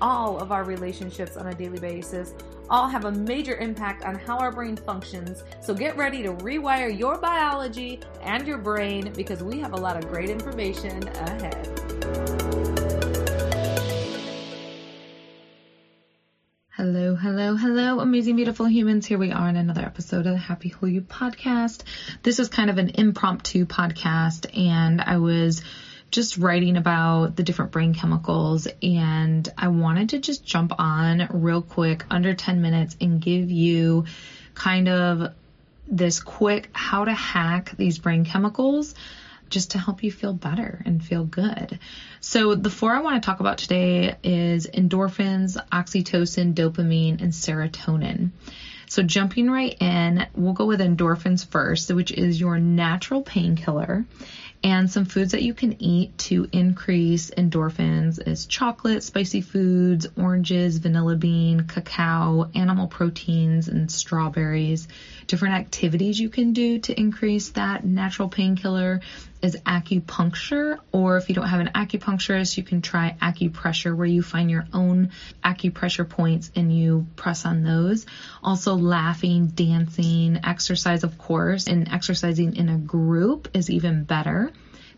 all of our relationships on a daily basis all have a major impact on how our brain functions. So get ready to rewire your biology and your brain because we have a lot of great information ahead. Hello, hello, hello, amazing, beautiful humans. Here we are in another episode of the Happy Whole You podcast. This is kind of an impromptu podcast, and I was just writing about the different brain chemicals and I wanted to just jump on real quick under 10 minutes and give you kind of this quick how to hack these brain chemicals just to help you feel better and feel good. So the four I want to talk about today is endorphins, oxytocin, dopamine, and serotonin. So jumping right in, we'll go with endorphins first, which is your natural painkiller and some foods that you can eat to increase endorphins is chocolate, spicy foods, oranges, vanilla bean, cacao, animal proteins, and strawberries. Different activities you can do to increase that natural painkiller is acupuncture, or if you don't have an acupuncturist, you can try acupressure where you find your own acupressure points and you press on those. Also, laughing, dancing, exercise, of course, and exercising in a group is even better.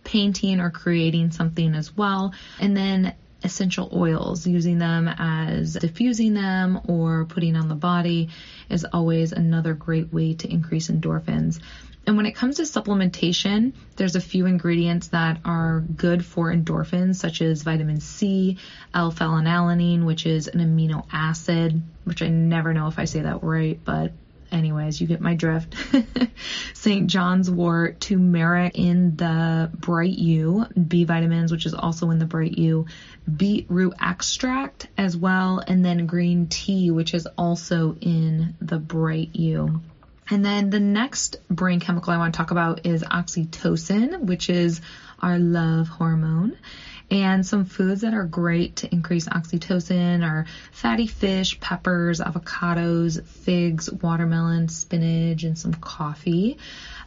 Painting or creating something as well. And then essential oils, using them as diffusing them or putting on the body is always another great way to increase endorphins. And when it comes to supplementation, there's a few ingredients that are good for endorphins, such as vitamin C, L-phenylalanine, which is an amino acid, which I never know if I say that right, but anyways, you get my drift. St. John's wort, turmeric in the Bright U, B vitamins, which is also in the Bright U, beetroot extract as well, and then green tea, which is also in the Bright U. And then the next brain chemical I want to talk about is oxytocin, which is our love hormone. And some foods that are great to increase oxytocin are fatty fish, peppers, avocados, figs, watermelon, spinach, and some coffee.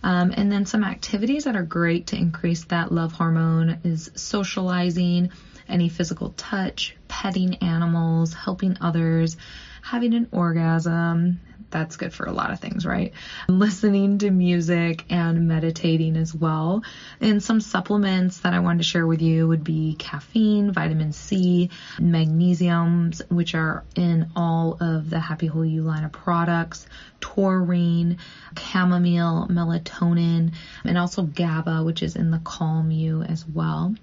Um, and then some activities that are great to increase that love hormone is socializing, any physical touch, petting animals, helping others, having an orgasm, that's good for a lot of things, right? Listening to music and meditating as well. And some supplements that I wanted to share with you would be caffeine, vitamin C, magnesiums, which are in all of the Happy Whole You line of products, taurine, chamomile, melatonin, and also GABA, which is in the Calm U as well.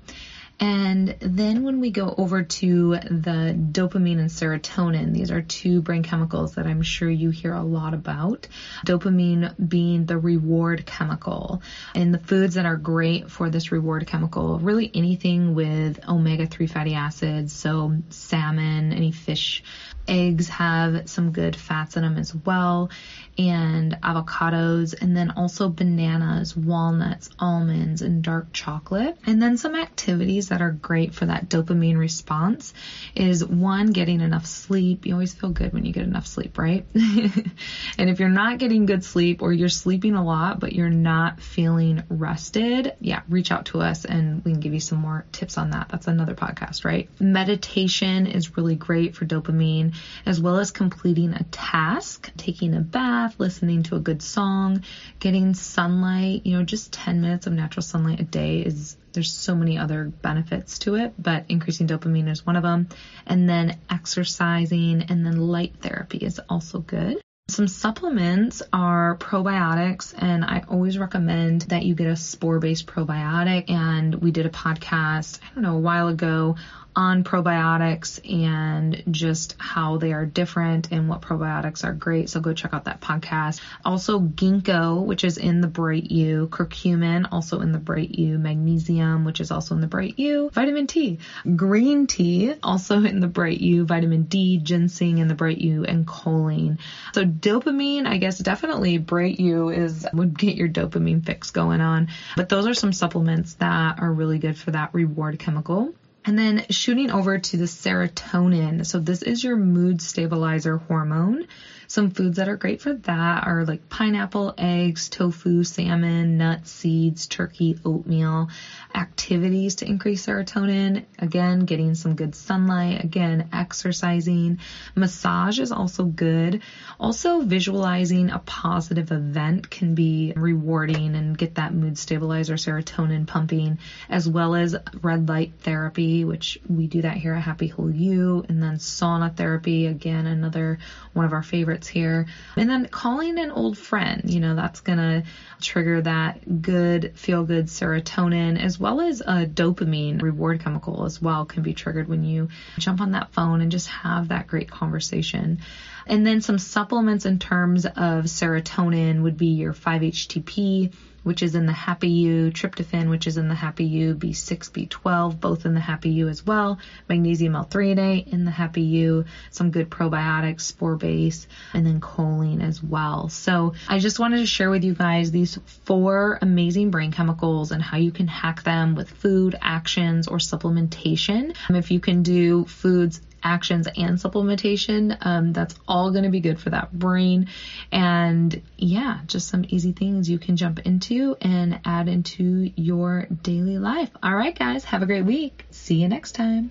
And then when we go over to the dopamine and serotonin, these are two brain chemicals that I'm sure you hear a lot about. Dopamine being the reward chemical. And the foods that are great for this reward chemical, really anything with omega 3 fatty acids, so salmon, any fish eggs have some good fats in them as well, and avocados, and then also bananas, walnuts, almonds, and dark chocolate. And then some activities that are great for that dopamine response is one, getting enough sleep. You always feel good when you get enough sleep, right? and if you're not getting good sleep or you're sleeping a lot, but you're not feeling rested, yeah, reach out to us and we can give you some more tips on that. That's another podcast, right? Meditation is really great for dopamine as well as completing a task, taking a bath, listening to a good song, getting sunlight, you know, just 10 minutes of natural sunlight a day is there's so many other benefits to it, but increasing dopamine is one of them. And then exercising and then light therapy is also good. Some supplements are probiotics, and I always recommend that you get a spore based probiotic. And we did a podcast, I don't know, a while ago on probiotics and just how they are different and what probiotics are great. So go check out that podcast. Also ginkgo, which is in the Bright U, curcumin, also in the Bright U, magnesium, which is also in the Bright U, vitamin T, green tea, also in the Bright U, vitamin D, ginseng in the Bright U, and choline. So dopamine, I guess definitely Bright U is would get your dopamine fix going on. But those are some supplements that are really good for that reward chemical. And then shooting over to the serotonin. So this is your mood stabilizer hormone. Some foods that are great for that are like pineapple, eggs, tofu, salmon, nuts, seeds, turkey, oatmeal. Activities to increase serotonin. Again, getting some good sunlight. Again, exercising. Massage is also good. Also, visualizing a positive event can be rewarding and get that mood stabilizer serotonin pumping, as well as red light therapy, which we do that here at Happy Whole You. And then sauna therapy, again, another one of our here. And then calling an old friend, you know, that's going to trigger that good, feel good serotonin as well as a dopamine reward chemical as well can be triggered when you jump on that phone and just have that great conversation. And then some supplements in terms of serotonin would be your 5-HTP, which is in the Happy U, tryptophan, which is in the Happy U, B6, B12, both in the Happy U as well, magnesium L-threonate in the Happy U, some good probiotics, spore base, and then choline as well. So I just wanted to share with you guys these four amazing brain chemicals and how you can hack them with food, actions, or supplementation. If you can do foods actions and supplementation. Um, that's all going to be good for that brain. And yeah, just some easy things you can jump into and add into your daily life. All right, guys, have a great week. See you next time.